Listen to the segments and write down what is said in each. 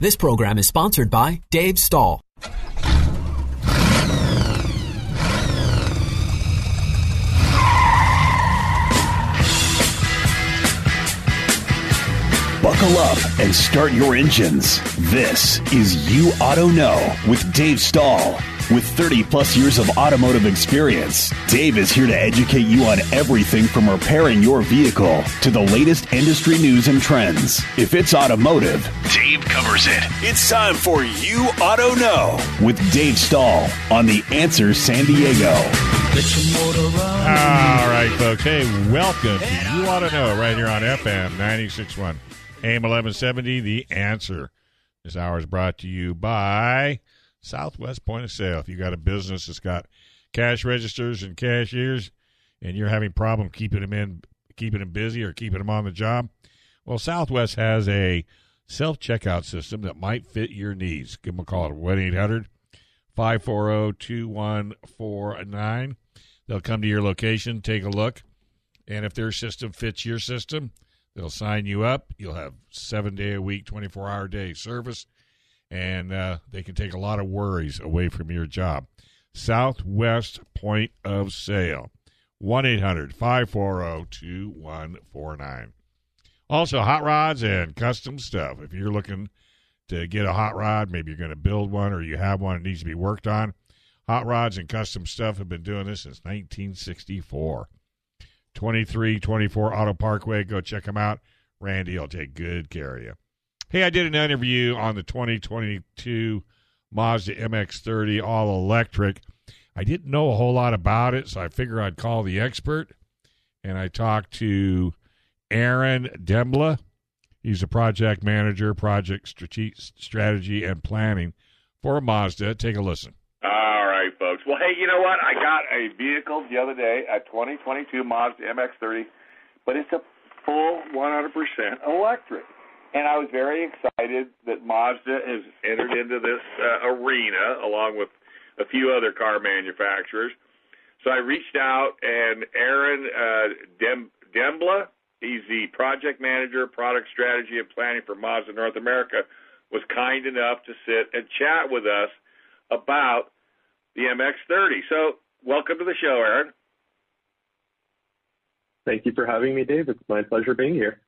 This program is sponsored by Dave Stahl. Buckle up and start your engines. This is You Auto Know with Dave Stahl. With 30 plus years of automotive experience, Dave is here to educate you on everything from repairing your vehicle to the latest industry news and trends. If it's automotive, Dave covers it. It's time for You Auto Know with Dave Stahl on The Answer San Diego. All right, folks. Hey, welcome to You Auto Know right here on FM 96.1 AM 1170, The Answer. This hour is brought to you by Southwest Point of Sale. If you got a business that's got cash registers and cashiers and you're having problem keeping them in, keeping them busy or keeping them on the job, well, Southwest has a self checkout system that might fit your needs. Give them a call at 1 800 540 2149. They'll come to your location, take a look, and if their system fits your system, they'll sign you up. You'll have seven day a week, 24 hour day service, and uh, they can take a lot of worries away from your job. Southwest Point of Sale, 1 800 540 2149. Also, hot rods and custom stuff. If you're looking to get a hot rod, maybe you're going to build one or you have one that needs to be worked on. Hot rods and custom stuff have been doing this since 1964. 2324 Auto Parkway. Go check them out. Randy will take good care of you. Hey, I did an interview on the 2022 Mazda MX30 all electric. I didn't know a whole lot about it, so I figured I'd call the expert. And I talked to Aaron Dembla. He's a project manager, project strategy and planning for Mazda. Take a listen. All right, folks. Well, hey, you know what? I got a vehicle the other day, a 2022 Mazda MX-30, but it's a full 100% electric. And I was very excited that Mazda has entered into this uh, arena along with a few other car manufacturers. So I reached out, and Aaron uh, Dem- Dembla, he's the project manager, product strategy and planning for Mazda North America, was kind enough to sit and chat with us about the MX-30. So welcome to the show, Aaron. Thank you for having me, Dave. It's my pleasure being here.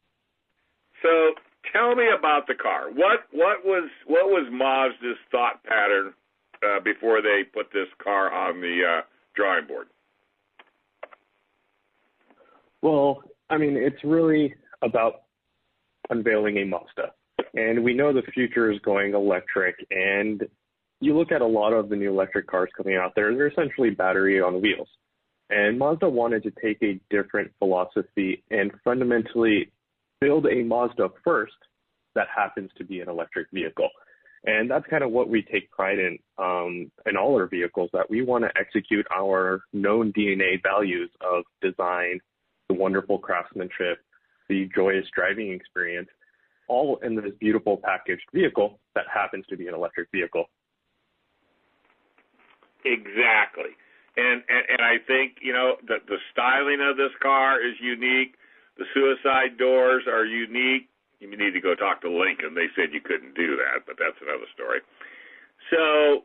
So tell me about the car. What what was what was Mazda's thought pattern uh, before they put this car on the uh, drawing board? Well, I mean, it's really about unveiling a Mazda. And we know the future is going electric. And you look at a lot of the new electric cars coming out there, they're essentially battery on wheels. And Mazda wanted to take a different philosophy and fundamentally build a Mazda first that happens to be an electric vehicle. And that's kind of what we take pride in um, in all our vehicles that we want to execute our known DNA values of design, the wonderful craftsmanship, the joyous driving experience, all in this beautiful packaged vehicle that happens to be an electric vehicle. Exactly. And, and and I think you know the the styling of this car is unique. The suicide doors are unique. You need to go talk to Lincoln. They said you couldn't do that, but that's another story. So,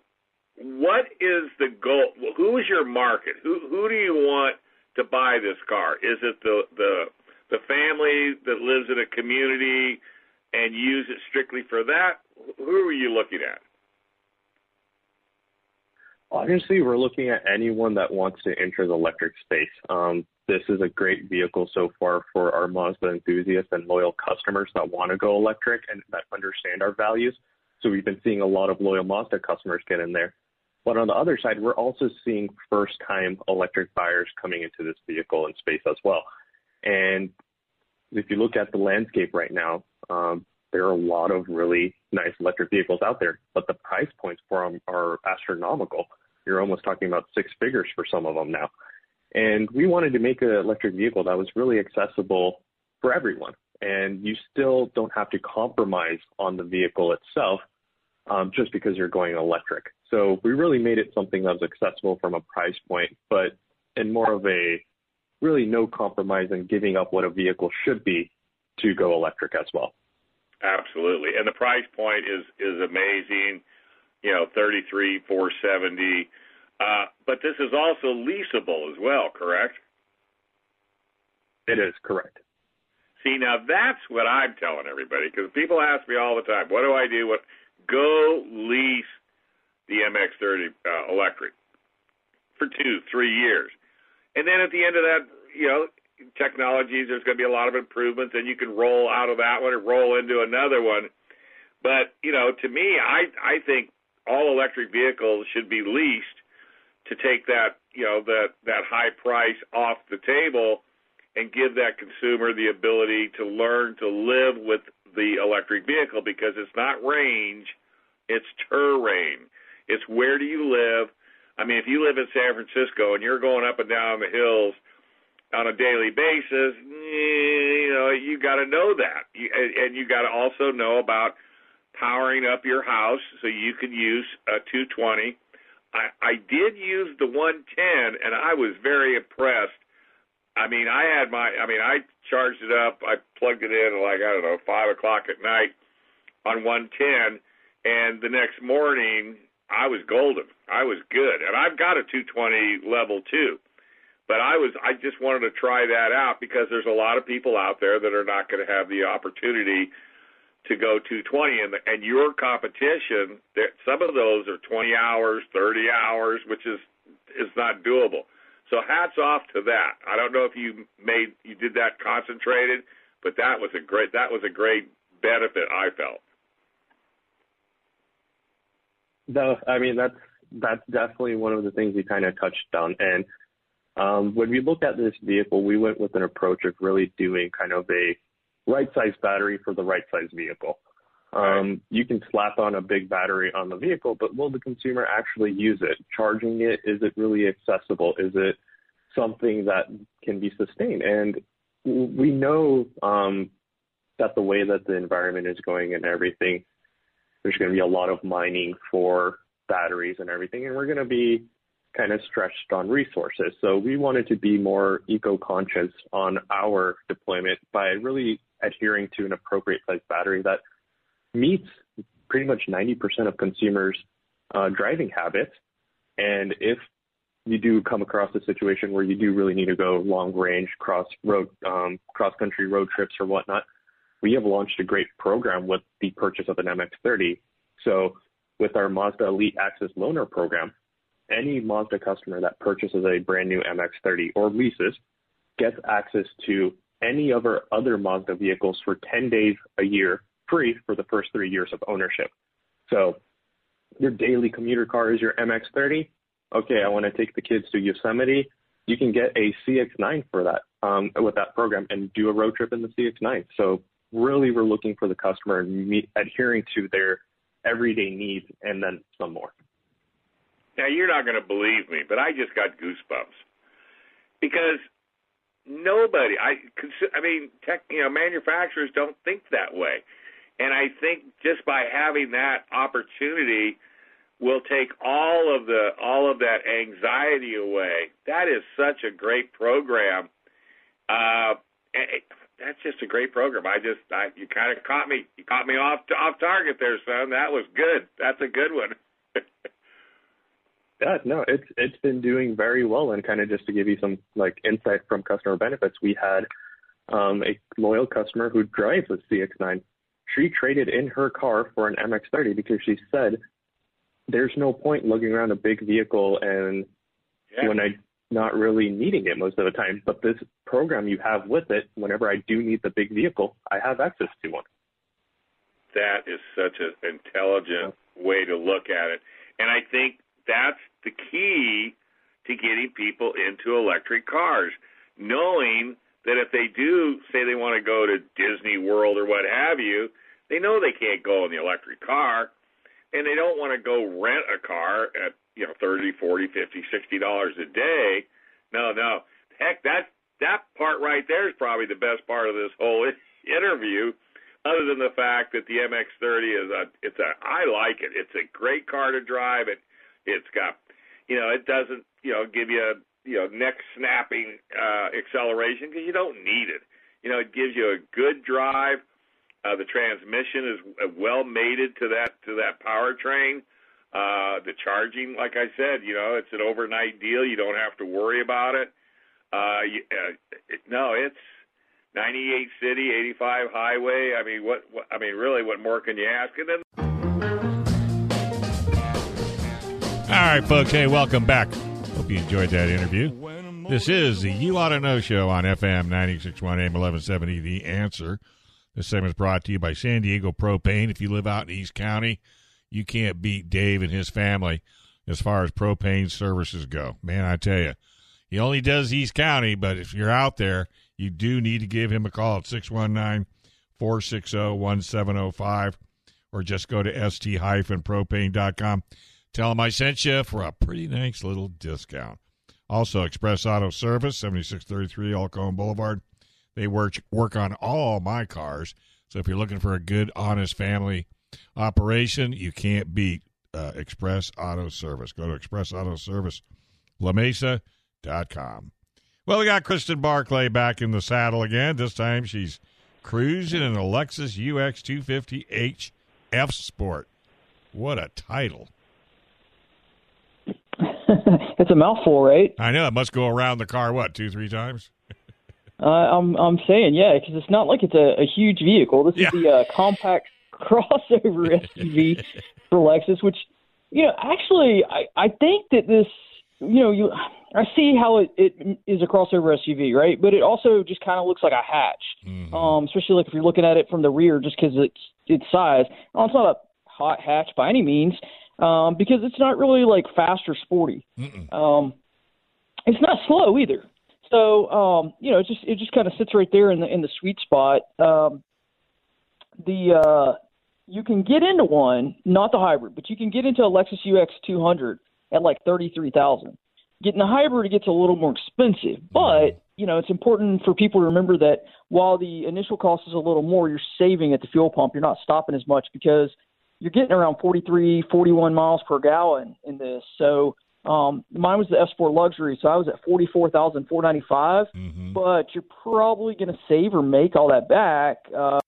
what is the goal? Who is your market? Who who do you want to buy this car? Is it the the the family that lives in a community and use it strictly for that? Who are you looking at? Obviously, we're looking at anyone that wants to enter the electric space. Um, this is a great vehicle so far for our Mazda enthusiasts and loyal customers that want to go electric and that understand our values. So we've been seeing a lot of loyal Mazda customers get in there. But on the other side, we're also seeing first time electric buyers coming into this vehicle and space as well. And if you look at the landscape right now, um, there are a lot of really nice electric vehicles out there, but the price points for them are astronomical. You're almost talking about six figures for some of them now. And we wanted to make an electric vehicle that was really accessible for everyone. And you still don't have to compromise on the vehicle itself um, just because you're going electric. So we really made it something that was accessible from a price point, but in more of a really no compromise and giving up what a vehicle should be to go electric as well. Absolutely, and the price point is is amazing. You know, thirty three four seventy. Uh, but this is also leasable as well, correct? It is correct. See, now that's what I'm telling everybody because people ask me all the time, "What do I do?" What go lease the MX30 uh, electric for two, three years, and then at the end of that, you know, technologies, there's going to be a lot of improvements, and you can roll out of that one and roll into another one. But you know, to me, I I think all electric vehicles should be leased to take that you know that that high price off the table and give that consumer the ability to learn to live with the electric vehicle because it's not range, it's terrain. It's where do you live? I mean, if you live in San Francisco and you're going up and down the hills on a daily basis, eh, you know, you got to know that. You, and you got to also know about powering up your house so you can use a 220 I, I did use the 110, and I was very impressed. I mean, I had my, I mean, I charged it up. I plugged it in like I don't know five o'clock at night on 110, and the next morning I was golden. I was good, and I've got a 220 level too. But I was, I just wanted to try that out because there's a lot of people out there that are not going to have the opportunity to go 220 and and your competition some of those are 20 hours 30 hours which is is not doable. So hats off to that. I don't know if you made you did that concentrated but that was a great that was a great benefit i felt. No i mean that's that's definitely one of the things we kind of touched on. And um, when we looked at this vehicle we went with an approach of really doing kind of a right size battery for the right size vehicle. Um, you can slap on a big battery on the vehicle, but will the consumer actually use it? Charging it, is it really accessible? Is it something that can be sustained? And we know um, that the way that the environment is going and everything, there's going to be a lot of mining for batteries and everything, and we're going to be kind of stretched on resources. So we wanted to be more eco-conscious on our deployment by really adhering to an appropriate size battery that meets pretty much 90% of consumers' uh, driving habits. And if you do come across a situation where you do really need to go long range cross road, um, cross country road trips or whatnot, we have launched a great program with the purchase of an MX30. So with our Mazda Elite Access Loaner program, any Mazda customer that purchases a brand new MX30 or leases gets access to any of our other Mazda vehicles for 10 days a year free for the first three years of ownership. So your daily commuter car is your MX30. Okay, I want to take the kids to Yosemite. You can get a CX9 for that um, with that program and do a road trip in the CX9. So really, we're looking for the customer and meet, adhering to their everyday needs and then some more. Now you're not going to believe me, but I just got goosebumps because nobody, I, I mean, tech, you know, manufacturers don't think that way, and I think just by having that opportunity will take all of the all of that anxiety away. That is such a great program. Uh, it, that's just a great program. I just, I, you kind of caught me, you caught me off off target there, son. That was good. That's a good one. Yeah, no, it's it's been doing very well. And kind of just to give you some like insight from customer benefits, we had um, a loyal customer who drives a CX9. She traded in her car for an MX30 because she said, "There's no point lugging around a big vehicle and yeah. when I not really needing it most of the time. But this program you have with it, whenever I do need the big vehicle, I have access to one." That is such an intelligent way to look at it, and I think that's the key to getting people into electric cars, knowing that if they do say they want to go to Disney World or what have you, They know they can't go in the electric car, and they don't want to go rent a car at you know thirty, forty, fifty, sixty dollars a day. No, no. Heck, that that part right there is probably the best part of this whole interview. Other than the fact that the MX-30 is a, it's a, I like it. It's a great car to drive. It, it's got, you know, it doesn't, you know, give you a, you know, neck snapping uh, acceleration because you don't need it. You know, it gives you a good drive. Uh, the transmission is well mated to that to that powertrain. Uh, the charging, like I said, you know, it's an overnight deal. You don't have to worry about it. Uh, you, uh, it no, it's 98 city, 85 highway. I mean, what, what? I mean, really, what more can you ask? And then. All right, folks. Hey, welcome back. Hope you enjoyed that interview. This is the You Auto Know show on FM 961 AM 1170. The answer. This segment is brought to you by San Diego Propane. If you live out in East County, you can't beat Dave and his family as far as propane services go. Man, I tell you, he only does East County, but if you're out there, you do need to give him a call at 619 460 1705 or just go to st propane.com. Tell them I sent you for a pretty nice little discount. Also, Express Auto Service, 7633 El Cajon Boulevard. They work, work on all my cars. So if you're looking for a good, honest family operation, you can't beat uh, Express Auto Service. Go to Express Auto Service, LaMesa.com. Well, we got Kristen Barclay back in the saddle again. This time she's cruising in a Lexus UX 250H F Sport. What a title! it's a mouthful, right? I know. It must go around the car, what, two, three times? uh, I'm I'm saying, yeah, because it's not like it's a, a huge vehicle. This Yeah. is the uh, compact crossover SUV for Lexus, which, you know, actually, I, I think that this, you know, you I see how it, it is a crossover SUV, right? But it also just kind of looks like a hatch, um, especially like if you're looking at it from the rear, just because it's its size. Well, it's not a hot hatch by any means, um, because it's not really like fast or sporty. Um, it's not slow either. So um, you know, it just it just kind of sits right there in the in the sweet spot. Um, the uh, you can get into one, not the hybrid, but you can get into a Lexus UX 200 at like thirty three thousand. Getting the hybrid gets a little more expensive, but you know it's important for people to remember that while the initial cost is a little more, you're saving at the fuel pump. You're not stopping as much because you're getting around 43, 41 miles per gallon in this. So um, mine was the S4 Luxury, so I was at forty four thousand four ninety five. But you're probably going to save or make all that back. Uh,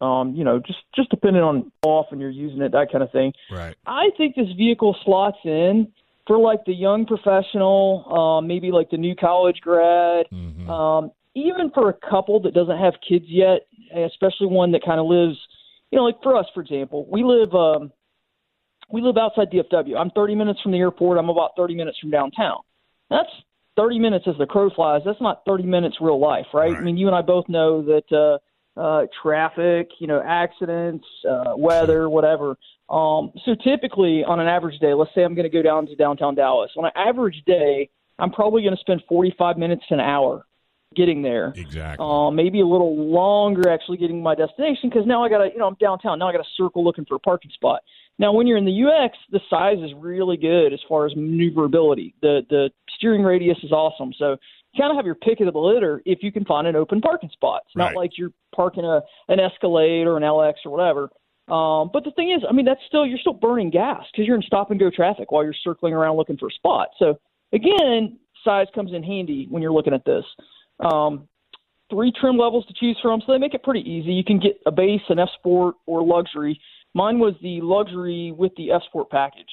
um, you know, just just depending on how often you're using it, that kind of thing. Right. I think this vehicle slots in for like the young professional, um, maybe like the new college grad, um, even for a couple that doesn't have kids yet, especially one that kind of lives, you know, like for us, for example, we live um, we live outside DFW. I'm 30 minutes from the airport. I'm about 30 minutes from downtown. That's 30 minutes as the crow flies. That's not 30 minutes real life, right? I mean, you and I both know that uh, uh, traffic, you know, accidents, uh, weather, whatever. Um, so typically on an average day, let's say I'm going to go down to downtown Dallas. On an average day, I'm probably going to spend 45 minutes to an hour getting there. Exactly. Um, maybe a little longer actually getting to my destination because now I got to, you know, I'm downtown. Now I got to circle looking for a parking spot. Now, when you're in the UX, the size is really good as far as maneuverability. The the steering radius is awesome. So you kind of have your pick of the litter if you can find an open parking spot. It's not like you're parking a an Escalade or an LX or whatever. Um, but the thing is, I mean, that's still you're still burning gas because you're in stop and go traffic while you're circling around looking for a spot. So again, size comes in handy when you're looking at this. Um, three trim levels to choose from, so they make it pretty easy. You can get a base, an F Sport, or luxury. Mine was the luxury with the F Sport package.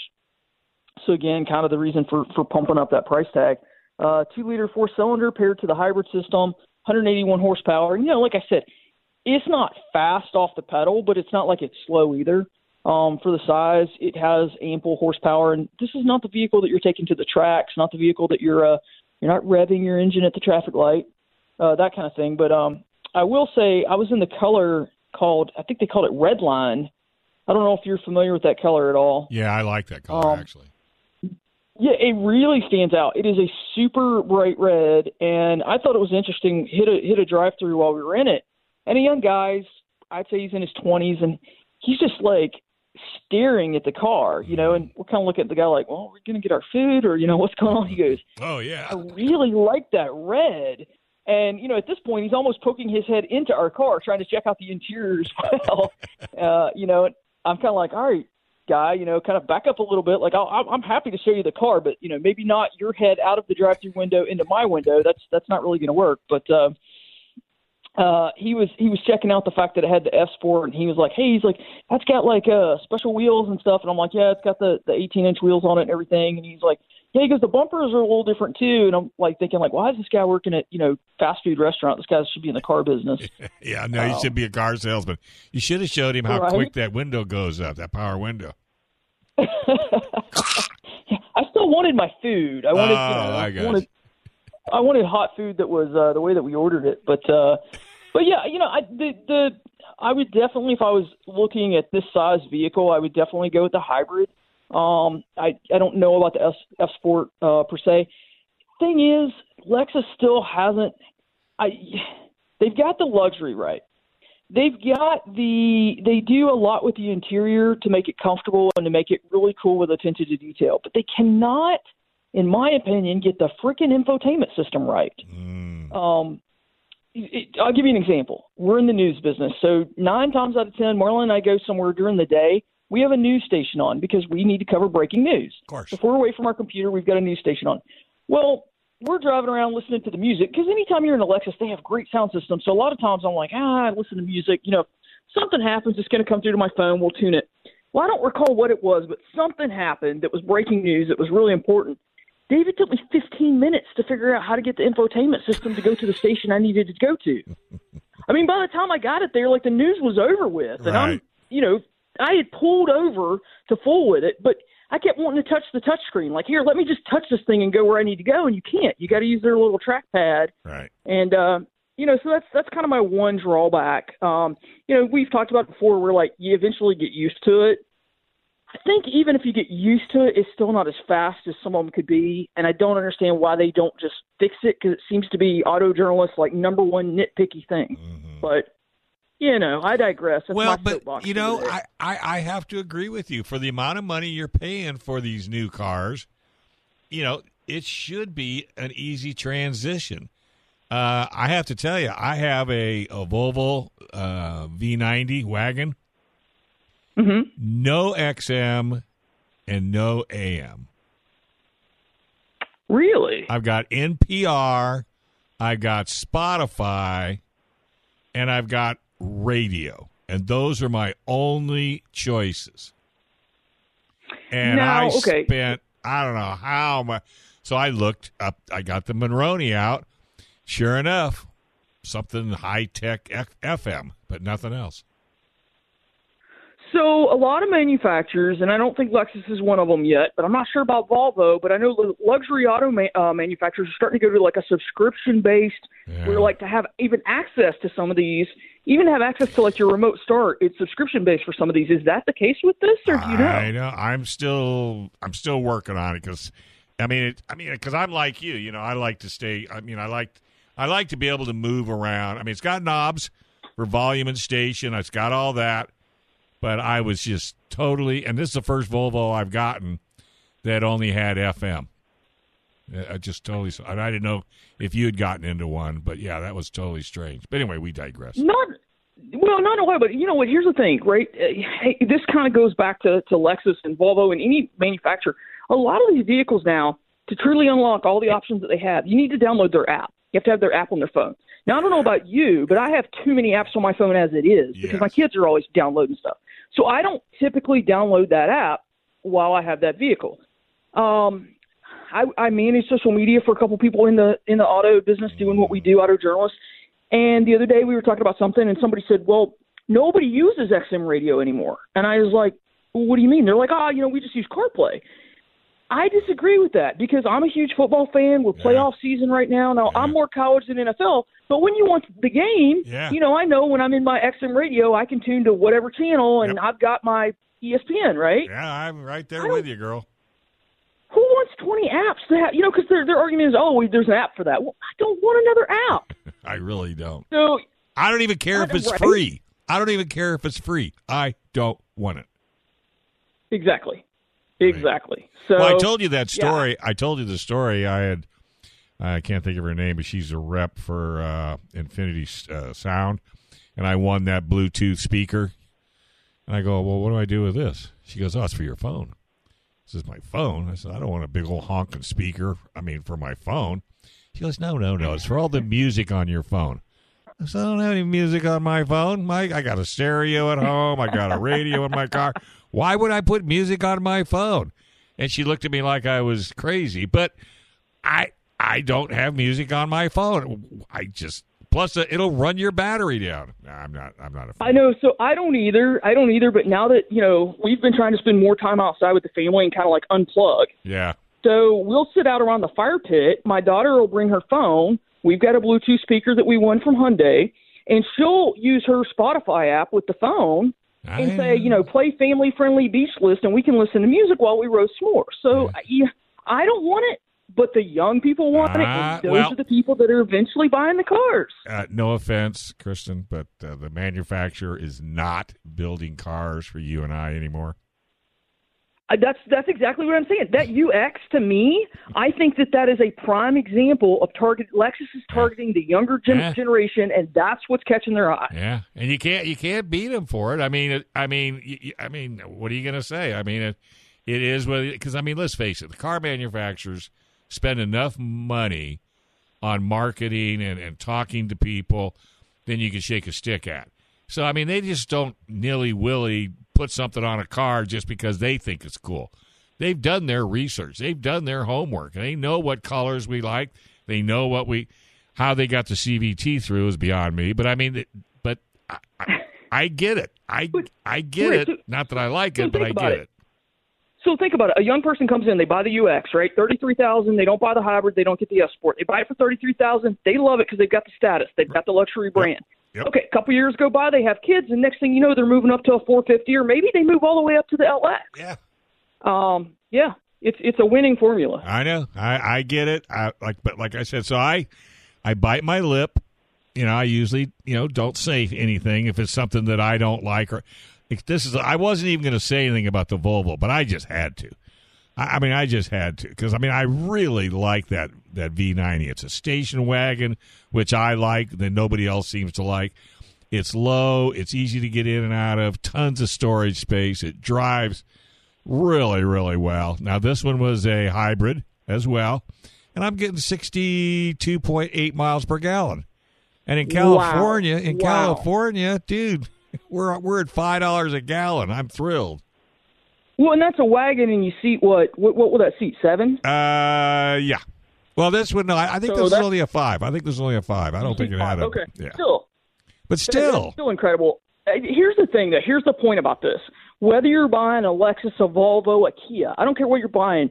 So again, kind of the reason for for pumping up that price tag. Uh, two liter four cylinder paired to the hybrid system, 181 horsepower. You know, like I said, it's not fast off the pedal, but it's not like it's slow either. Um, for the size, it has ample horsepower, and this is not the vehicle that you're taking to the tracks, not the vehicle that you're uh, you're not revving your engine at the traffic light, uh, that kind of thing. But um, I will say I was in the color called I think they called it Redline. I don't know if you're familiar with that color at all. Yeah, I like that color, Um, actually. Yeah, it really stands out. It is a super bright red, and I thought it was interesting. Hit a hit a drive through while we were in it, and a young guy's I'd say he's in his 20s, and he's just like staring at the car, you know, and we're kind of looking at the guy like, well, we're going to get our food or, you know, what's going on? He goes, Oh yeah. I really like that red. And, you know, at this point, he's almost poking his head into our car, trying to check out the interior as well. uh, you know, I'm kind of like, all right, guy, you know, kind of back up a little bit. Like, I'll, I'm happy to show you the car, but, you know, maybe not your head out of the drive through window into my window. That's, that's not really going to work. But, uh, uh, he was he was checking out the fact that it had the F Sport, and he was like, "Hey, he's like, that's got like uh special wheels and stuff." And I'm like, "Yeah, it's got the the 18 inch wheels on it and everything." And he's like, "Yeah," he goes, "The bumpers are a little different too." And I'm like thinking, like, why is this guy working at you know fast food restaurant? This guy should be in the car business. Yeah, no, he should be a car salesman. You should have showed him how Right. quick that window goes up, that power window. I still wanted my food. I wanted, you Oh, know, I got wanted, I wanted hot food that was uh, the way that we ordered it. But, uh, but yeah, you know, I the the I would definitely, if I was looking at this size vehicle, I would definitely go with the hybrid. Um, I I don't know about the F, Sport uh, per se. Thing is, Lexus still hasn't. I they've got the luxury right. They've got the they do a lot with the interior to make it comfortable and to make it really cool with attention to detail, but they cannot, in my opinion, get the freaking infotainment system right. Um, it, I'll give you an example. We're in the news business, so nine times out of ten, Marlon and I go somewhere during the day. We have a news station on because we need to cover breaking news. Of course. If we're away from our computer, we've got a news station on. Well, we're driving around listening to the music because anytime you're in a Lexus, they have great sound systems. So a lot of times I'm like, ah, I listen to music. You know, if something happens, it's going to come through to my phone. We'll tune it. Well, I don't recall what it was, but something happened that was breaking news. That was really important. David took me 15 minutes to figure out how to get the infotainment system to go to the station I needed to go to. I mean, by the time I got it there, like the news was over with, and I'm, you know, I had pulled over to fool with it, but I kept wanting to touch the touch screen. Like, here, let me just touch this thing and go where I need to go, and you can't. You got to use their little trackpad, Right. and uh, you know, so that's that's kind of my one drawback. Um, you know, we've talked about it before. Where like you eventually get used to it. I think even if you get used to it, it's still not as fast as some of them could be, and I don't understand why they don't just fix it because it seems to be auto journalists like number one nitpicky thing. But you know, I digress. That's well, but you know. I, I I have to agree with you. For the amount of money you're paying for these new cars, you know, it should be an easy transition. Uh, I have to tell you, I have a, a Volvo uh, V90 wagon, Mhm. no XM and no AM. really. I've got NPR, I've got Spotify, and I've got radio. And those are my only choices. And Now, I okay. spent, I don't know how much. So I looked up, I got the Monroney out. Sure enough, something high tech F- FM, but nothing else. So a lot of manufacturers, and I don't think Lexus is one of them yet, but I'm not sure about Volvo. But I know luxury auto ma- uh, manufacturers are starting to go to like a subscription based, Yeah. where like to have even access to some of these, even have access to like your remote start. It's subscription based for some of these. Is that the case with this, or do you know? I know. I'm still I'm still working on it because, I mean, it, I mean, because I'm like you. You know, I like to stay. I mean, I like I like to be able to move around. I mean, it's got knobs for volume and station. It's got all that, but I was just totally. And this is the first Volvo I've gotten that only had FM. I just totally. And I didn't know if you had gotten into one, but yeah, that was totally strange. But anyway, we digress. Not well, not a way, but you know what? Here's the thing, right? Uh, Hey, this kind of goes back to, to Lexus and Volvo and any manufacturer. A lot of these vehicles now, to truly unlock all the options that they have, you need to download their app. You have to have their app on their phone. Now, I don't know about you, but I have too many apps on my phone as it is because Yes. my kids are always downloading stuff. So I don't typically download that app while I have that vehicle. Um, I, I manage social media for a couple people in the in the auto business doing what we do, auto journalists. And the other day we were talking about something, and somebody said, "Well, nobody uses XM radio anymore." And I was like, well, "What do you mean?" They're like, "Oh, you know, we just use CarPlay." I disagree with that because I'm a huge football fan. We're playoff season right now. Now I'm more college than NFL, but when you want the game, Yeah. you know, I know when I'm in my XM radio, I can tune to whatever channel, and Yep. I've got my ESPN, right? Yeah, I'm right there I with you, girl. Who wants 20 apps to have? You know, because their their argument is, oh, there's an app for that. Well, I don't want another app. I really don't. So I don't even care if Right. it's free. I don't even care if it's free. I don't want it. Exactly. Exactly. So well, I told you that yeah. story. I told you the story. I had, I can't think of her name, but she's a rep for uh, Infinity uh, Sound, and I won that Bluetooth speaker. And I go, well, what do I do with this? She goes, oh, it's for your phone. This is my phone. I said, I don't want a big old honking speaker. I mean, for my phone. She goes, no, no, no. It's for all the music on your phone. I said, I don't have any music on my phone. My, I got a stereo at home. I got a radio in my car. Why would I put music on my phone? And she looked at me like I was crazy. But I I don't have music on my phone. I just plus uh, it'll run your battery down. I'm not. I'm not a. Fan. I know. So I don't either. I don't either. But now that you know, we've been trying to spend more time outside with the family and kind of like unplug. Yeah. So we'll sit out around the fire pit. My daughter will bring her phone. We've got a Bluetooth speaker that we won from Hyundai, and she'll use her Spotify app with the phone and say, you know, play family friendly beach list, and we can listen to music while we roast s'mores. So yeah, I don't want it, but the young people want it. Ah, And those well- are the people that are eventually buying the cars. Uh, no offense, Kristen, but uh, the manufacturer is not building cars for you and I anymore. Uh, That's that's exactly what I'm saying. That UX to me, I think that that is a prime example of target. Lexus is targeting the younger gen- Yeah. generation, and that's what's catching their eye. Yeah, and you can't you can't beat them for it. I mean, I mean, I mean, what are you going to say? I mean, it, it is what because I mean, let's face it, the car manufacturers spend enough money on marketing and, and talking to people than you can shake a stick at. So I mean, they just don't nilly willy put something on a car just because they think it's cool. They've done their research. They've done their homework. They know what colors we like. They know what we how they got the CVT through is beyond me. But I mean, but I, I, I get it. I I get wait, it. Not that I like so it, but I get it. it. So think about it. A young person comes in, they buy the UX, right? Thirty-three thousand. They don't buy the hybrid. They don't get the F Sport. They buy it for thirty-three thousand. They love it because they've got the status. They've got the luxury brand. Yep. Okay, a couple years go by, they have kids, and next thing you know, they're moving up to a 450, or maybe they move all the way up to the LX. Yeah. Um, yeah, it's it's a winning formula. I know. I I get it. I like, but like I said, so I I bite my lip. You know, I usually you know don't say anything if it's something that I don't like or this is. I wasn't even going to say anything about the Volvo, but I just had to. I, I mean, I just had to because I mean, I really like that that V90. It's a station wagon, which I like that nobody else seems to like. It's low. It's easy to get in and out of. Tons of storage space. It drives really, really well. Now, this one was a hybrid as well, and I'm getting 62.8 miles per gallon. And in California, in Wow. California, dude, we're we're at five dollars a gallon. I'm thrilled. Well, and that's a wagon, and you seat what? What, what will that seat? Seven? Uh, yeah. Well, this one, no, I, I think So this is only a five. I think this is only a five. I don't think it had a. Okay, Yeah. still, But still, still incredible. Uh, Here's the thing, though. Here's the point about this. Whether you're buying a Lexus, a Volvo, a Kia, I don't care what you're buying.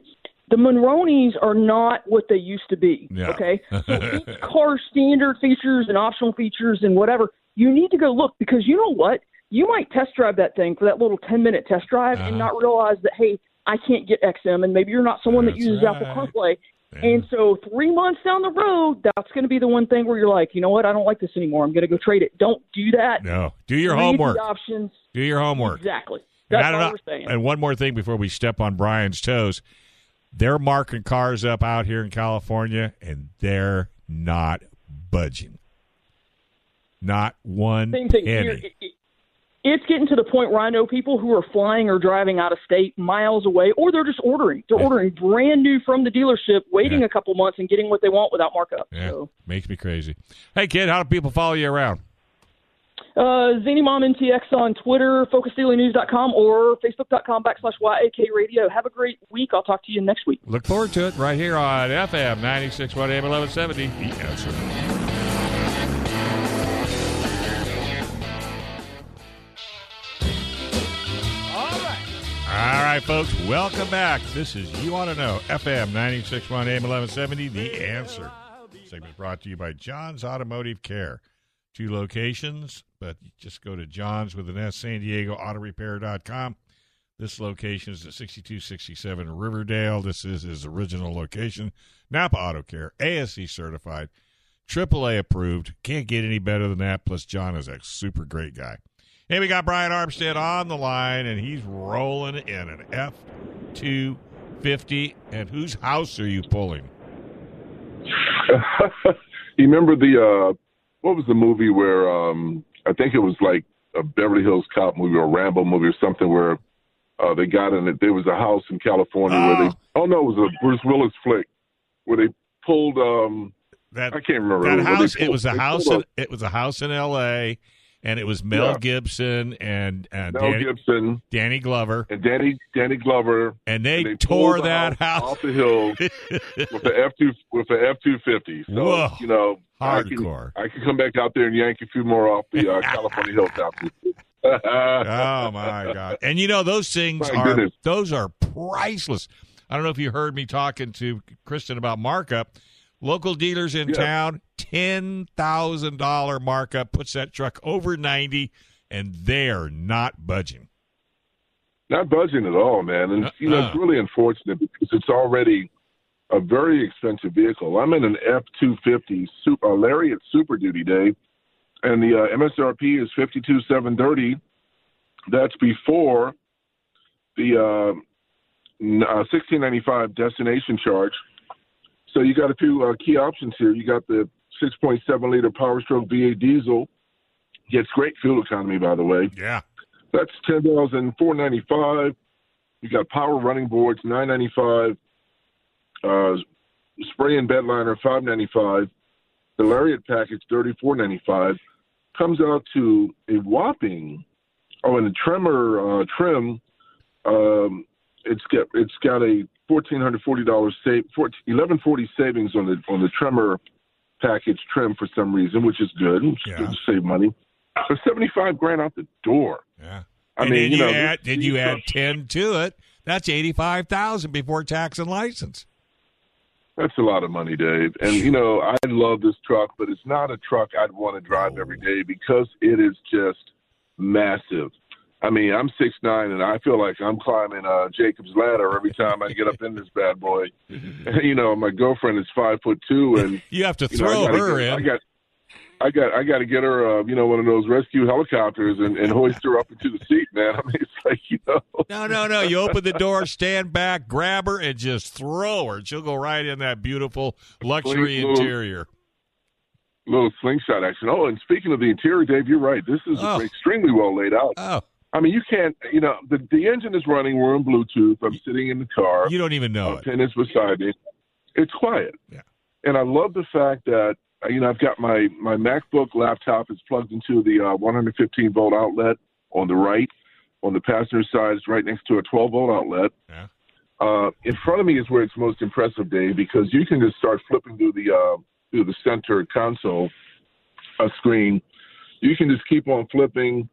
The Monroneys are not what they used to be. Yeah. Okay, so each car standard features and optional features and whatever. You need to go look because you know what? You might test drive that thing for that little 10 minute test drive and uh-huh. not realize that hey, I can't get XM, and maybe you're not someone that uses right. Apple CarPlay. And so three months down the road, that's going to be the one thing where you're like, you know what, I don't like this anymore. I'm going to go trade it. Don't do that. no. Do your Read homework. Options. Do your homework. Exactly. And That's I don't know- we're saying. And one more thing before we step on Brian's toes. They're marking cars up out here in California, and they're not budging. Not one Same thing penny. here. It- it- it's getting to the point where I know people who are flying or driving out of state miles away, or they're just ordering. They're ordering brand new from the dealership, waiting Yeah. a couple months and getting what they want without markup. Yeah, So, makes me crazy. Hey, kid, how do people follow you around? uh, Zany Mom NTX on Twitter, FocusDailyNews.com, or Facebook.com backslash YAK Radio. Have a great week. I'll talk to you next week. Look forward to it right here on FM 96.1 AM 1170. The answer. All right, folks, welcome back. This is You Want to Know, FM 96.1 AM 1170, The Answer. Segment brought to you by John's Automotive Care. Two locations, but just go to John's with an S, San Diego Auto Repair.com. This location is at 6267 Riverdale. This is his original location. Napa Auto Care, ASE certified, AAA approved. Can't get any better than that. Plus, John is a super great guy. Hey, we got Brian Armstead on the line, and he's rolling in an F two fifty. And whose house are you pulling? you remember the uh what was the movie where um I think it was like a Beverly Hills Cop movie or a Rambo movie or something where uh they got in it there was a house in California where they oh no it was a Bruce Willis flick where they pulled um That I can't remember that where they house. It was a house. In, it was a house in L.A. and it was Mel Yeah. Gibson and uh, Mel Danny, Gibson Danny Glover, and Danny Danny Glover and they, and they tore that house. off the hill with the F two with the F two fifty. So Whoa. you know, I can, Hardcore. I can come back out there and yank a few more off the uh, California hilltops. oh my god! And you know those things My are goodness. those are priceless. I don't know if you heard me talking to Kristen about markup. Local dealers in Yeah. town, ten thousand dollar markup puts that truck over ninety, and they're not budging. Not budging at all, man. And you know, it's Uh-uh. really unfortunate because it's already a very expensive vehicle. I'm in an F two fifty super uh, Lariat Super Duty day, and the uh, MSRP is fifty two seven thirty. That's before the uh, uh, sixteen ninety five destination charge. So you got a few uh, key options here. You got the six point seven liter Power Stroke V8 diesel. Gets great fuel economy, by the way. Yeah, That's ten thousand four ninety five. You got power running boards nine ninety five. Uh, spray and bed liner five ninety five. The Lariat package thirty four ninety five comes out to a whopping. Oh, and the Tremor uh, trim. Um, it's got it's got a fourteen hundred forty dollars save eleven forty savings on the on the Tremor package trim for some reason, which is good. It's Yeah. good to save money. So seventy five grand out the door. yeah. I and mean, you you, know, add then you add ten to it. That's eighty five thousand before tax and license. That's a lot of money, Dave. And you know, I love this truck, but it's not a truck I'd want to drive every day because it is just massive. I mean, I'm six nine, and I feel like I'm climbing uh, Jacob's ladder every time I get up in this bad boy. you know, my girlfriend is five foot two, and You have to you throw gotta her get, in. I got, I got, I got to get her, uh, you know, one of those rescue helicopters and, and hoist her up into the seat, man. I mean, it's like, you know, No, no, no. You open the door, stand back, grab her, and just throw her. She'll go right in that beautiful luxury Little- interior. little slingshot action. Oh, and speaking of the interior, Dave, you're right. This is Oh. extremely well laid out. Oh, I mean, you can't, you know, the the engine is running. We're on Bluetooth. I'm sitting in the car. you don't even know it. Pen is beside me. It's quiet. Yeah. And I love the fact that uh, you know I've got my my MacBook laptop is plugged into the uh, 115 volt outlet on the right. On the passenger side, it's right next to a 12 volt outlet. Yeah. Uh, in front of me is where it's most impressive, Dave, because you can just start flipping through the uh, through the center console uh, screen. You can just keep on flipping,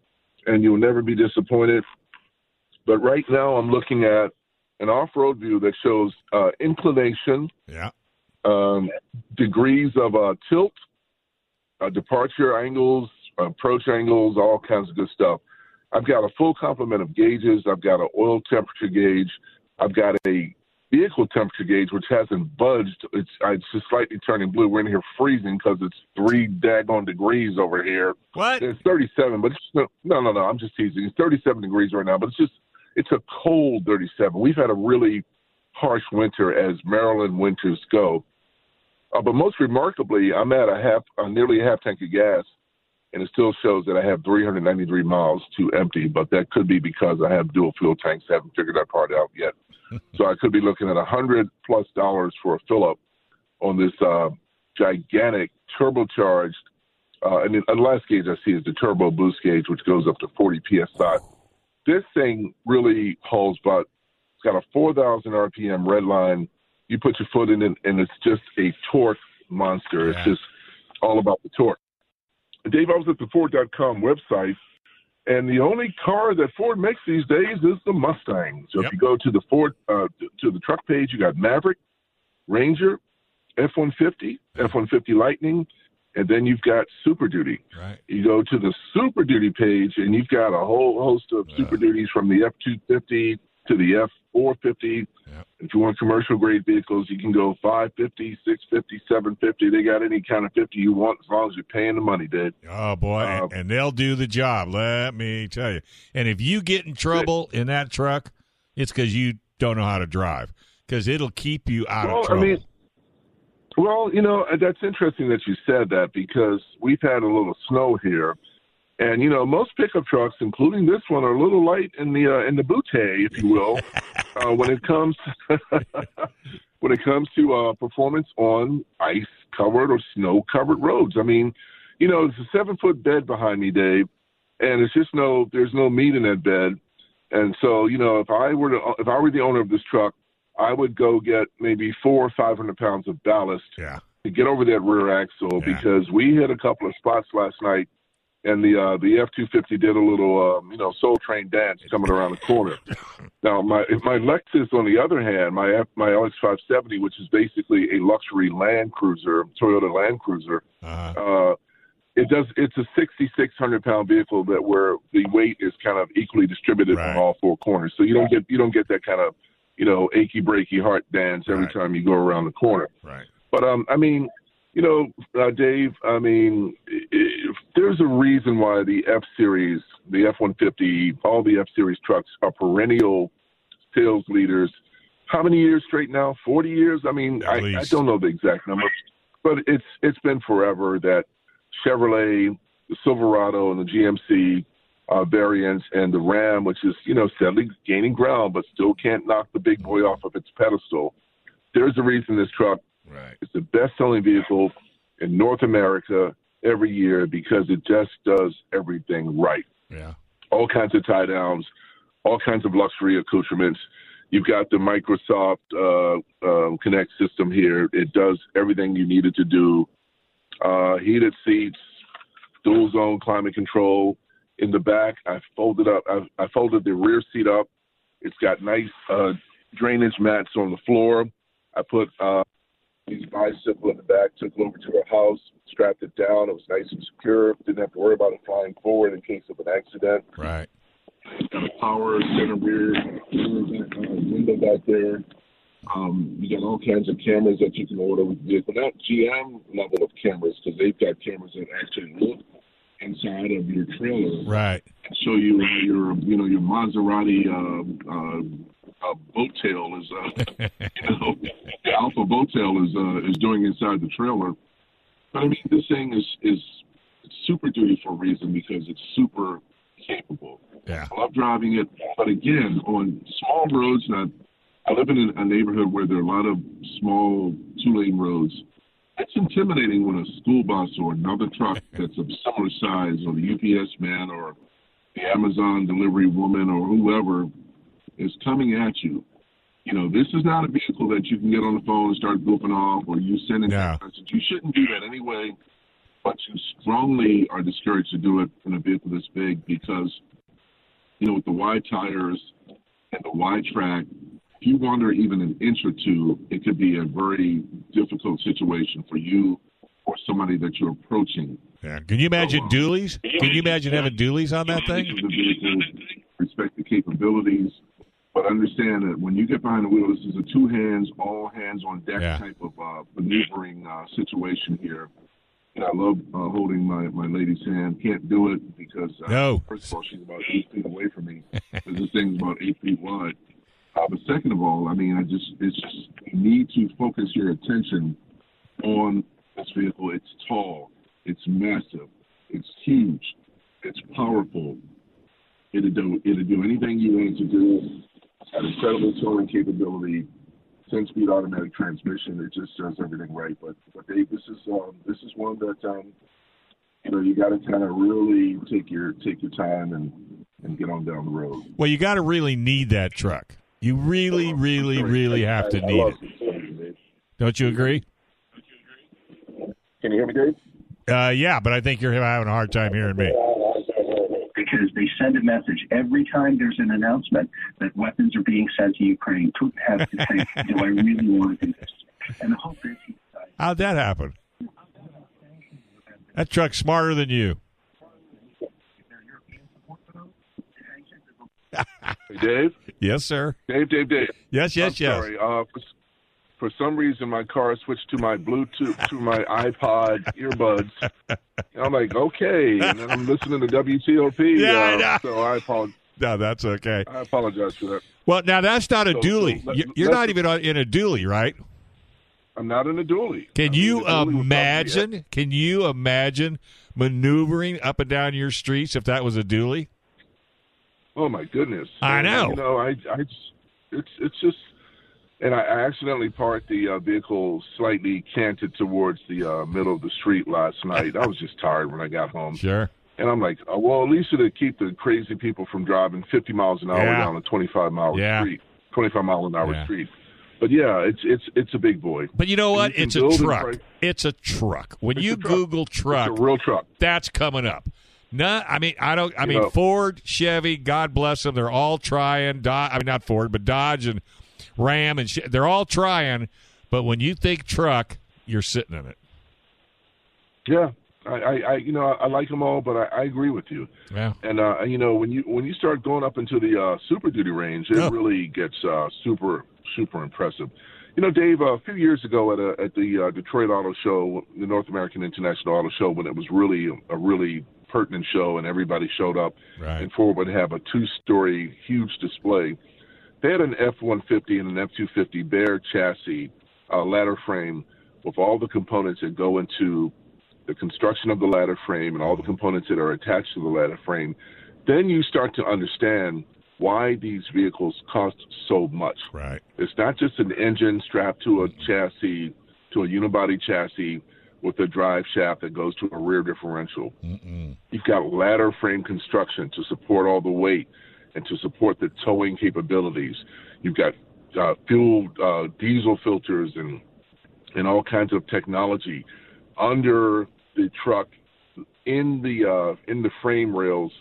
and you'll never be disappointed. But right now, I'm looking at an off-road view that shows uh, inclination, Yeah. um, degrees of uh, tilt, uh, departure angles, approach angles, all kinds of good stuff. I've got a full complement of gauges. I've got an oil temperature gauge. I've got a vehicle temperature gauge which hasn't budged. It's uh, it's just slightly turning blue. We're in here freezing because it's three daggone degrees over here. What? It's 37, but it's no, no, no, no. I'm just teasing. It's 37 degrees right now, but it's just it's a cold 37. We've had a really harsh winter as Maryland winters go. Uh, but most remarkably, I'm at a half, uh, nearly a half tank of gas, and it still shows that I have 393 miles to empty. But that could be because I have dual fuel tanks. I haven't figured that part out yet. so I could be looking at a hundred plus dollars for a fill up on this uh, gigantic turbocharged. Uh, and the the last gauge I see is the turbo boost gauge, which goes up to 40 psi. This thing really hauls butt. It's got a 4,000 RPM red line. You put your foot in it, and it's just a torque monster. Yeah. It's just all about the torque. Dave, I was at the Ford.com website, and the only car that Ford makes these days is the Mustang. So Yep. if you go to the Ford uh, to the truck page, you got Maverick, Ranger, F-150, F-150 Lightning, and then you've got Super Duty. Right. You go to the Super Duty page, and you've got a whole host of. Super Duties from the F-250 to the F450. If you want commercial grade vehicles, you can go 550, 650, 750. They got any kind of 50 you want as long as you're paying the money, dude. Oh boy, Uh, and, and they'll do the job. Let me tell you. And if you get in trouble in that truck, it's because you don't know how to drive. Because it'll keep you out Well, of trouble. I mean, well, you know, that's interesting that you said that because we've had a little snow here, and you know, most pickup trucks, including this one, are a little light in the uh, in the bootay, if you will, uh, when it comes when it comes to uh, performance on ice covered or snow covered roads. I mean, you know, it's a seven foot bed behind me, Dave, and it's just no, there's no meat in that bed, and so you know, if I were to, if I were the owner of this truck, I would go get maybe four or five hundred pounds of ballast yeah. to get over that rear axle because we hit a couple of spots last night, and the uh, the F two fifty did a little um, you know Soul Train dance coming around the corner. now my my Lexus on the other hand, my F, my LX five seventy, which is basically a luxury Land Cruiser, Toyota Land Cruiser. Uh, it does. It's a 6,600 pound vehicle that where the weight is kind of equally distributed on all four corners. So you don't get you don't get that kind of you know achy breaky heart dance every time you go around the corner. Right. But um, I mean, you know, uh, Dave. I mean, if there's a reason why the F Series, the F one fifty, all the F Series trucks are perennial sales leaders. How many years straight now? Forty years? I mean, I, I don't know the exact number, but it's it's been forever that Chevrolet, the Silverado, and the GMC uh, variants, and the Ram, which is you know steadily gaining ground, but still can't knock the big boy off of its pedestal. There's a reason this truck is the best-selling vehicle in North America every year because it just does everything right. Yeah. All kinds of tie downs, all kinds of luxury accoutrements. You've got the Microsoft uh, um, Connect system here. It does everything you need it to do. Uh, heated seats, dual zone climate control. In the back, I folded up. I, I folded the rear seat up. It's got nice uh, drainage mats on the floor. I put uh, these bicycle in the back, took it over to her house, strapped it down. It was nice and secure. Didn't have to worry about it flying forward in case of an accident. Right. Got a power center rear, uh, window back there. Um, you got all kinds of cameras that you can order with the vehicle. Not GM level of cameras because they've got cameras that actually look inside of your trailer Right. and show you how your you know your Maserati uh, uh, uh, boat tail is uh, you know the Alpha boat tail is uh, is doing inside the trailer. But I mean, this thing is is super duty for a reason because it's super capable. Yeah. I love driving it, but again, on small roads, not. I live in a neighborhood where there are a lot of small two-lane roads. It's intimidating when a school bus or another truck that's of similar size, or the UPS man, or the Amazon delivery woman, or whoever is coming at you. You know, this is not a vehicle that you can get on the phone and start goofing off, or you send in No. message. You shouldn't do that anyway. But you strongly are discouraged to do it in a vehicle this big because, you know, with the wide tires and the wide track, if you wander even an inch or two, it could be a very difficult situation for you or somebody that you're approaching. Yeah. Can you imagine um, dualies? Can you imagine having dualies on that thing? Respect the capabilities, but understand that when you get behind the wheel, this is a two hands, all hands on deck Yeah. type of uh, maneuvering uh, situation here. And I love uh, holding my, my lady's hand. Can't do it because, uh, No. first of all, she's about eight feet away from me. this thing's about eight feet wide. Uh, but second of all, I mean, I just it's just you need to focus your attention on this vehicle. It's tall, it's massive, it's huge, it's powerful. It'll do it'll do anything you want it to do. It's incredible towing capability, ten speed automatic transmission. It just does everything right. But but Dave, this is um, this is one that um, you know you got to kind of really take your take your time and and get on down the road. Well, you got to really need that truck. You really, really, really have to need it. it, Don't you agree? Can you hear me, Dave? Uh, yeah, but I think you're having a hard time hearing me. Because they send a message every time there's an announcement that weapons are being sent to Ukraine. Putin has to think, do I really want to do this? And the hope is he decides. How'd that happen? That truck's smarter than you. Dave. Yes, sir. Dave, Dave, Dave. Yes, yes, I'm yes. Sorry. Uh, for, for some reason, my car switched to my Bluetooth to my iPod earbuds. I'm like, okay, and then I'm listening to WTOP. Yeah, I uh, know. So I apologize. No, that's okay. I apologize for that. Well, now that's not a So- dually. so let- You- You're not even in a dually, right? I'm not in a dually. Can I'm you in dually imagine? Can you imagine maneuvering up and down your streets if that was a dually? Oh my goodness! I know. You know, I, I, it's, it's just, and I, I accidentally parked the uh, vehicle slightly canted towards the uh, middle of the street last night. I was just tired when I got home. Sure. And I'm like, oh, well, at least it'll keep the crazy people from driving 50 miles an hour Yeah. down a 25 mile Yeah. street, 25 mile an hour Yeah. street. But yeah, it's it's it's a big boy. But you know what? you It's a truck. It's a truck. When It's you truck. Google truck, real truck. that's coming up. No, I mean I don't. I You mean know- Ford, Chevy, God bless them. They're all trying. Do- I mean not Ford, but Dodge and Ram and they're all trying. But when you think truck, you're sitting in it. Yeah, I, I, I you know, I like them all, but I, I agree with you. Yeah. And uh, you know, when you when you start going up into the uh, Super Duty range, it Oh. really gets uh, super super impressive. You know, Dave, uh, a few years ago at a, at the uh, Detroit Auto Show, the North American International Auto Show, when it was really a really pertinent show and everybody showed up, Right. and Ford would have a two-story huge display. They had an F-150 and an F-250 bare chassis uh, ladder frame with all the components that go into the construction of the ladder frame and all the components that are attached to the ladder frame, then you start to understand why these vehicles cost so much. Right. It's not just an engine strapped to a chassis, to a unibody chassis with a drive shaft that goes to a rear differential. Mm-mm. You've got ladder frame construction to support all the weight and to support the towing capabilities. You've got uh, fuel uh, diesel filters and and all kinds of technology under the truck in the uh, in the frame rails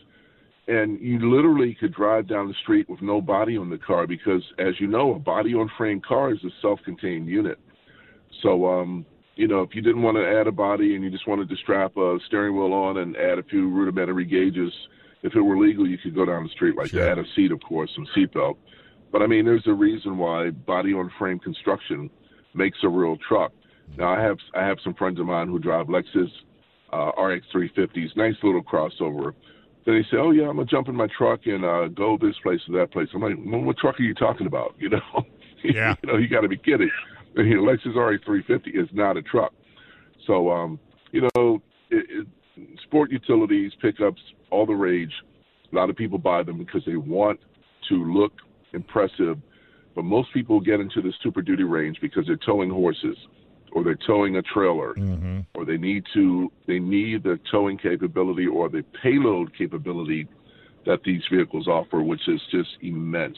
and you literally could drive down the street with no body on the car because as you know a body on frame car is a self-contained unit so um you know if you didn't want to add a body and you just wanted to strap a steering wheel on and add a few rudimentary gauges if it were legal you could go down the street like that a seat of course some seatbelt but i mean there's a reason why body on frame construction makes a real truck now i have i have some friends of mine who drive lexus uh, RX350s, nice little crossover. Then they say, "Oh yeah, I'm gonna jump in my truck and uh, go this place or that place." I'm like, well, "What truck are you talking about?" You know, Yeah. you know, you got to be kidding. And, you know, Lexus RX350 is not a truck. So, um, you know, it, it, sport utilities, pickups, all the rage. A lot of people buy them because they want to look impressive. But most people get into the Super Duty range because they're towing horses, or they're towing a trailer, Mm-hmm. or they need to they need the towing capability or the payload capability that these vehicles offer, which is just immense.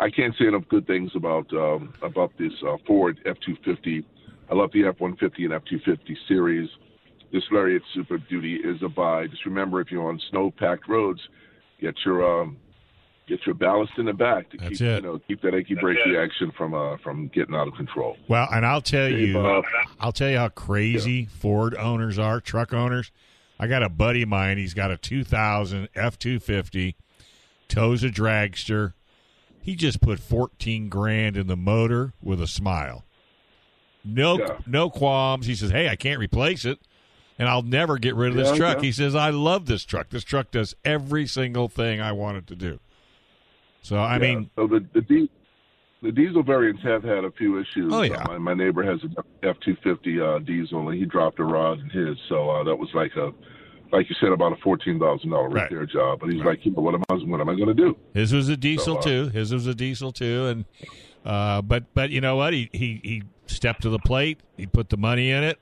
I can't say enough good things about um, about this uh, Ford F250. I love the F150 and F250 series. This Lariat Super Duty is a buy. Just remember, if you're on snow-packed roads, get your um, get your ballast in the back to That's keep it. you know keep that achy breaky action from uh, from getting out of control. Well, and I'll tell Dave, you, uh, I'll tell you how crazy Ford owners are, truck owners. I got a buddy of mine. He's got a 2000 F 250, tows a dragster. He just put 14 grand in the motor with a smile. No, Yeah. no qualms. He says, "Hey, I can't replace it, and I'll never get rid of this Yeah, truck." yeah. He says, "I love this truck. This truck does every single thing I want it to do." So, I Yeah. mean, so the the, di- the diesel variants have had a few issues. Oh, yeah. Uh, my, my neighbor has an F two fifty uh, diesel, and he dropped a rod in his, so uh, that was like a, like you said, about a fourteen thousand dollar Right. repair job. But he's like, you know, what am I what am I going to do? His was a diesel So, uh, too. His was a diesel too, and uh, but but you know what? He he he stepped to the plate. He put the money in it,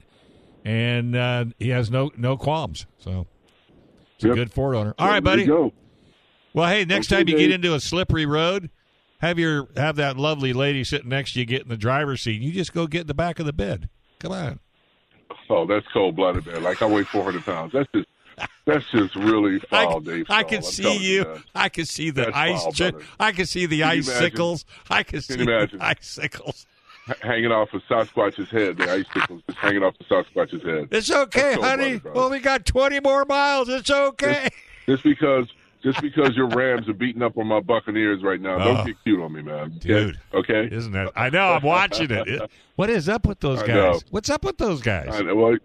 and uh, he has no no qualms. So it's a good Ford owner. All right, buddy. Well, hey, next Okay, time you get into a slippery road, have your have that lovely lady sitting next to you get in the driver's seat. You just go get in the back of the bed. Come on. Oh, that's cold blooded, man. Like I weigh four hundred pounds. That's just that's just really I, foul, Dave. I can I'm see you. I can see the That's ice. foul, chi- I can see the Can icicles. I can see the icicles. Hanging off of Sasquatch's head. The icicles just hanging off of Sasquatch's head. It's okay, That's honey. brother. Well, we got 20 more miles. It's okay. just because just because your Rams are beating up on my Buccaneers right now, Oh. don't get cute on me, man. Dude. Okay. Isn't that? I know. I'm watching it. It- What is up with those guys? What's up with those guys? I know. Well,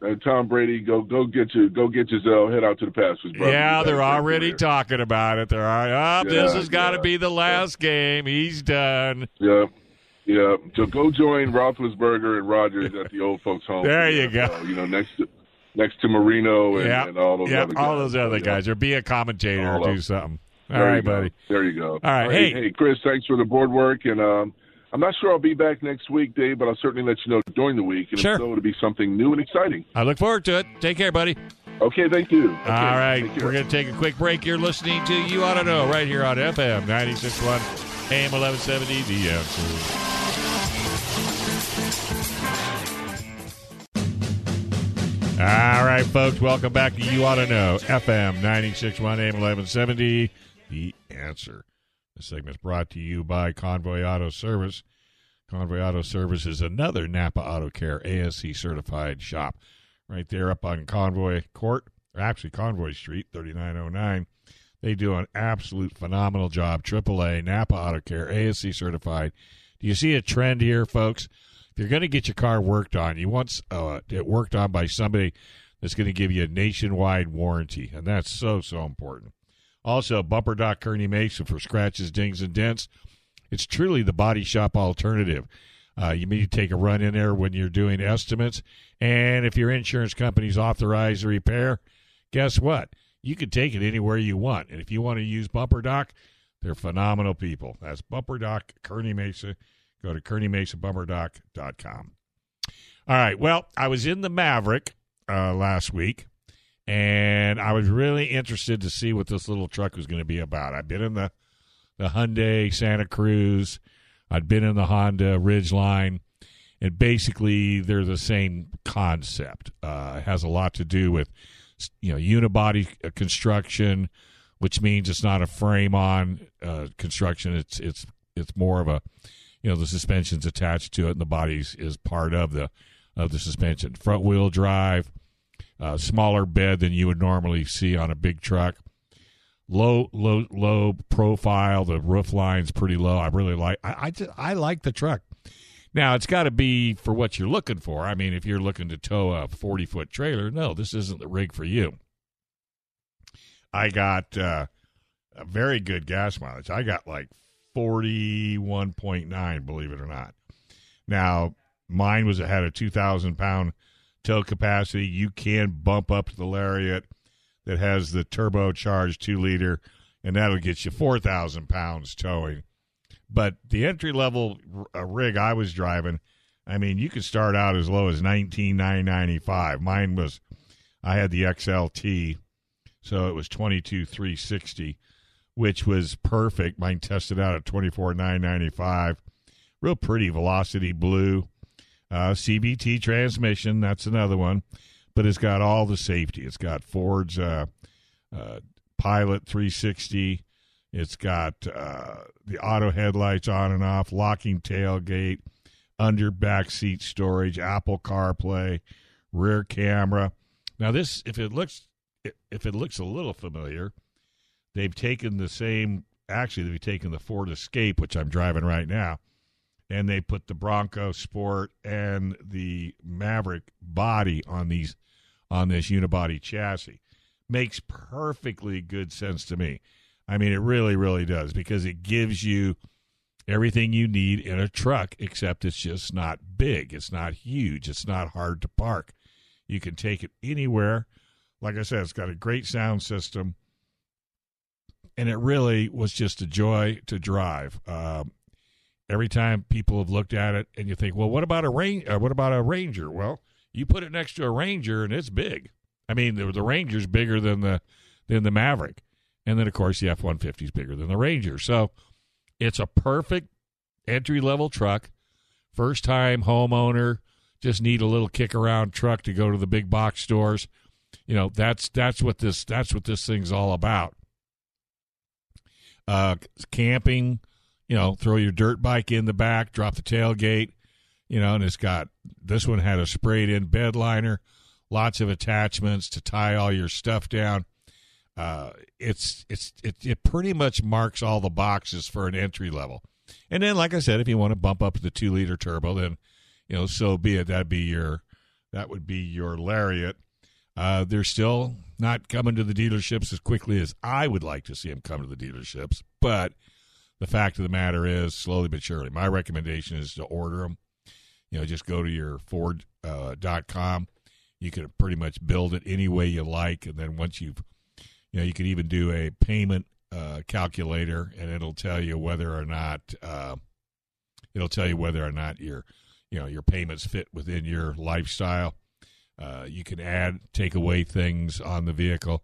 uh, Tom Brady, go go get your go get your Zell, head out to the pastures, brother. yeah, they're got a great already talking about it. They're all right. Oh, this Yeah, has got to yeah. be the last game. He's done. Yeah, yeah. So go join Roethlisberger and Rodgers at the old folks' home. There you go. NFL, You know, next to next to Marino and, yeah, and all those yeah, other guys. all those other Yeah. guys. Or be a commentator All or do something. All right, go. buddy. There you go. All right, Hey, hey. hey, Chris, thanks for the board work, and um, I'm not sure I'll be back next week, Dave, but I'll certainly let you know during the week. And Sure. if so, it'll be something new and exciting. I look forward to it. Take care, buddy. Okay, thank you. Okay, All right, we're going to take a quick break. You're listening to You Auto Know right here on FM 96.1 AM 1170. The answer. All right, folks, welcome back to You Auto Know FM 96.1 AM 1170. The answer. This segment is brought to you by Convoy Auto Service. Convoy Auto Service is another Napa Auto Care ASE certified shop right there up on Convoy Court, or actually Convoy Street, 3909. They do an absolute phenomenal job. AAA, Napa Auto Care, ASE certified. Do you see a trend here, folks? If you're going to get your car worked on, you want uh, it worked on by somebody that's going to give you a nationwide warranty, and that's so, so important. Also, Bumper Doc Kearny Mesa for scratches, dings, and dents. It's truly the body shop alternative. Uh, you need to take a run in there when you're doing estimates. And if your insurance company's authorized the repair, guess what? You can take it anywhere you want. And if you want to use Bumper Doc, they're phenomenal people. That's Bumper Doc, Kearny Mesa. Go to kearneymesabumperdock.com. All right. Well, I was in the Maverick uh, last week, and I was really interested to see what this little truck was going to be about. I've been in the the Hyundai Santa Cruz. I'd been in the Honda Ridgeline, and basically they're the same concept. Uh, has a lot to do with you know unibody uh, construction, which means it's not a frame on uh, construction. It's it's it's more of a you know the suspension's attached to it, and the bodies is part of the of the suspension. Front wheel drive, uh, smaller bed than you would normally see on a big truck low low low profile the roof line's pretty low i really like i i, just, I like the truck now it's got to be for what you're looking for. I mean if you're looking to tow a 40 foot trailer no this isn't the rig for you. I got uh, a very good gas mileage. I got like 41.9 believe it or not. Now mine was had a 2000 pound tow capacity. You can bump up to the lariat that has the turbocharged two liter, and that'll get you 4,000 pounds towing. But the entry level rig I was driving, I mean, you could start out as low as 19,995. Mine was, I had the XLT, so it was 22,360, which was perfect. Mine tested out at 24,995. Real pretty Velocity Blue. Uh, transmission, that's another one but it's got all the safety. It's got Ford's uh, uh, Pilot 360. It's got uh, the auto headlights on and off, locking tailgate, under back seat storage, Apple CarPlay, rear camera. Now this, if it looks, if it looks a little familiar, they've taken the same. Actually, they've taken the Ford Escape, which I'm driving right now, and they put the Bronco Sport and the Maverick body on these on this unibody chassis. Makes perfectly good sense to me. I mean, it really, really does because it gives you everything you need in a truck, except it's just not big. It's not huge. It's not hard to park. You can take it anywhere. Like I said, it's got a great sound system, and it really was just a joy to drive. Um, every time people have looked at it, and you think, well, what about a rain? Uh, what about a Ranger? Well, you put it next to a Ranger, and it's big. I mean, the, the Ranger's bigger than the than the Maverick, and then of course the F one fifty is bigger than the Ranger. So it's a perfect entry level truck. First time homeowner, just need a little kick around truck to go to the big box stores. You know, that's that's what this that's what this thing's all about. Uh, camping, you know, throw your dirt bike in the back, drop the tailgate, you know, and it's got this one had a sprayed in bed liner, lots of attachments to tie all your stuff down. Uh, it's it's it, it pretty much marks all the boxes for an entry level. And then, like I said, if you want to bump up to the two liter turbo, then you know so be it. That'd be your that would be your Lariat. Uh, they're still not coming to the dealerships as quickly as I would like to see them come to the dealerships, but the fact of the matter is, slowly but surely, my recommendation is to order them. You know, just go to your Ford.com. Uh, you can pretty much build it any way you like, and then once you've, you know, you can even do a payment uh, calculator, and it'll tell you whether or not uh, it'll tell you whether or not your, you know, your payments fit within your lifestyle. Uh, you can add, take away things on the vehicle.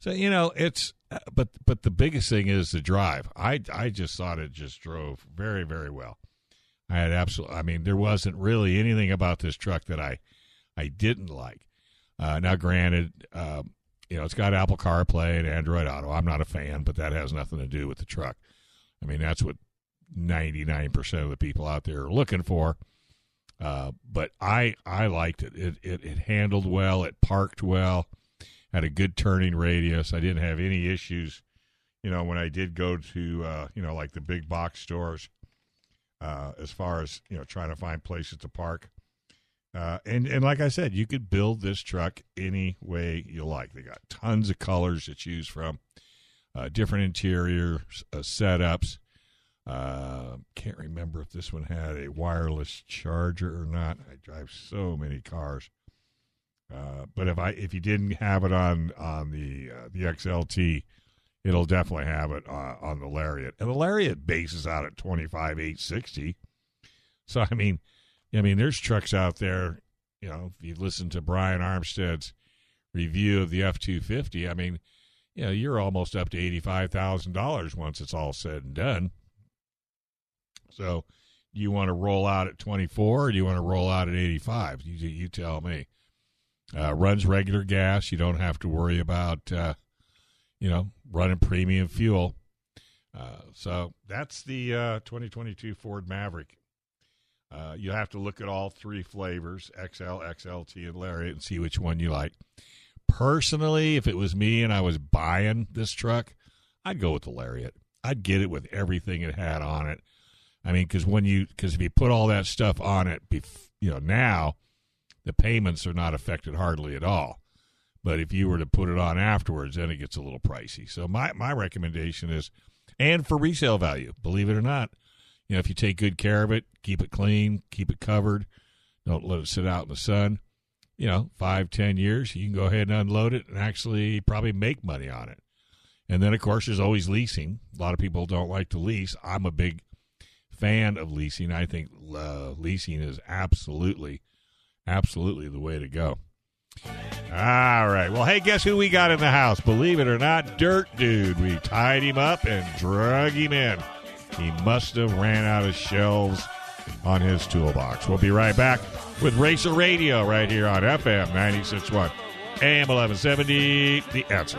So you know it's, uh, but but the biggest thing is the drive. I I just thought it just drove very very well. I had absolutely. I mean, there wasn't really anything about this truck that I I didn't like. Uh, now, granted, uh, you know it's got Apple CarPlay and Android Auto. I'm not a fan, but that has nothing to do with the truck. I mean, that's what 99% of the people out there are looking for. Uh, but I I liked it. It, it. it handled well. It parked well. Had a good turning radius. I didn't have any issues. You know, when I did go to uh, you know like the big box stores, uh, as far as you know trying to find places to park. Uh, and and like I said, you could build this truck any way you like. They got tons of colors to choose from, uh, different interior uh, setups. Uh, can't remember if this one had a wireless charger or not. I drive so many cars. Uh, but if I if you didn't have it on on the uh, the XLT, it'll definitely have it on the Lariat. And the Lariat bases out at twenty five eight sixty. So I mean, I mean, there's trucks out there. You know, if you listen to Brian Armstead's review of the F two fifty, I mean, you know, you're almost up to eighty five thousand dollars once it's all said and done. So, do you want to roll out at 24 or do you want to roll out at 85? You, you tell me. Uh, runs regular gas. You don't have to worry about, uh, you know, running premium fuel. Uh, so that's the uh, 2022 Ford Maverick. Uh, you have to look at all three flavors XL, XLT, and Lariat and see which one you like. Personally, if it was me and I was buying this truck, I'd go with the Lariat. I'd get it with everything it had on it. I mean, because when you because if you put all that stuff on it, you know now the payments are not affected hardly at all. But if you were to put it on afterwards, then it gets a little pricey. So my my recommendation is, and for resale value, believe it or not, you know if you take good care of it, keep it clean, keep it covered, don't let it sit out in the sun. You know, five ten years, you can go ahead and unload it and actually probably make money on it. And then of course there's always leasing. A lot of people don't like to lease. I'm a big fan of leasing. I think uh, leasing is absolutely, absolutely the way to go. All right. Well, hey, guess who we got in the house? Believe it or not, Dirt Dude. We tied him up and drug him in. He must have ran out of shelves on his toolbox. We'll be right back with Racer Radio right here on FM 96.1 AM 1170. The answer.